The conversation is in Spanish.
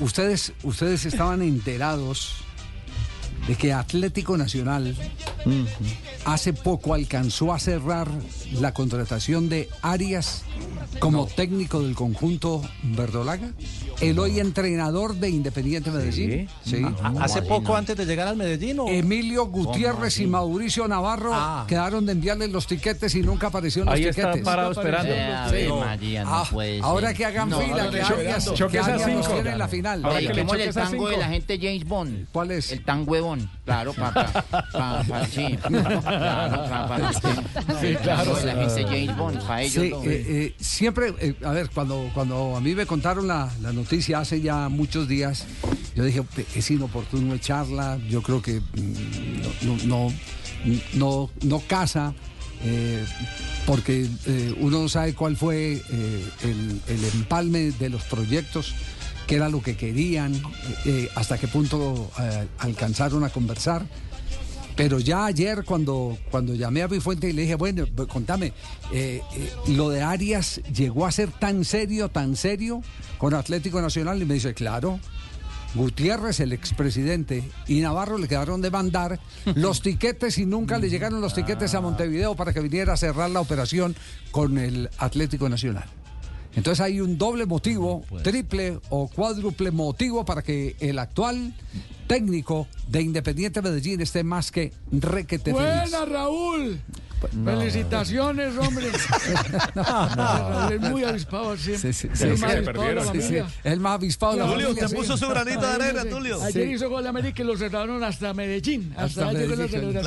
ustedes, ustedes estaban enterados de que Atlético Nacional hace poco alcanzó a cerrar la contratación de Arias como técnico del conjunto verdolaga. El hoy entrenador de Independiente Medellín. Sí. Hace poco antes de llegar al Medellín. ¿o? Emilio Gutiérrez y Mauricio Navarro Ah. quedaron de enviarle los tiquetes y nunca aparecieron los Ahí está tiquetes. parado esperando. Ave María, no Ah, puede ser. ahora que hagan No, fila, no, que Arias, que Arias tiene en la final. Ahora que le el tango de la gente James Bond. ¿Cuál es? El tan huevón, claro, papá. Pa, pa, sí, claro, pa, pa, sí, claro. La gente James Bond, para ellos. Sí, eh, eh, siempre, eh, a ver, cuando, cuando a mí me contaron la, la noticia hace ya muchos días, yo dije, "Pe- es inoportuno echarla, yo creo que mm, no, no, no, no, casa, eh, porque eh, uno no sabe cuál fue el, el empalme de los proyectos, qué era lo que querían, hasta qué punto alcanzaron a conversar. Pero ya ayer cuando, cuando llamé a Bifuente y le dije, bueno, contame, eh, eh, lo de Arias llegó a ser tan serio, tan serio con Atlético Nacional y me dice, claro. Gutiérrez, el expresidente, y Navarro le quedaron de mandar los tiquetes y nunca le llegaron los tiquetes a Montevideo para que viniera a cerrar la operación con el Atlético Nacional. Entonces hay un doble motivo, triple o cuádruple motivo para que el actual técnico de Independiente Medellín esté más que requete feliz. Buena, Raúl. Felicitaciones, hombre. Raúl es muy avispado siempre. Sí, sí, Es sí, el sí, más avispado de la familia. el más avispado de la Julio, familia, usted sí. puso su granito de arena. Tulio. Ayer Sí. hizo gol América y lo cerraron hasta Medellín. Hasta, Hasta allá llegó la Medellín, celebración.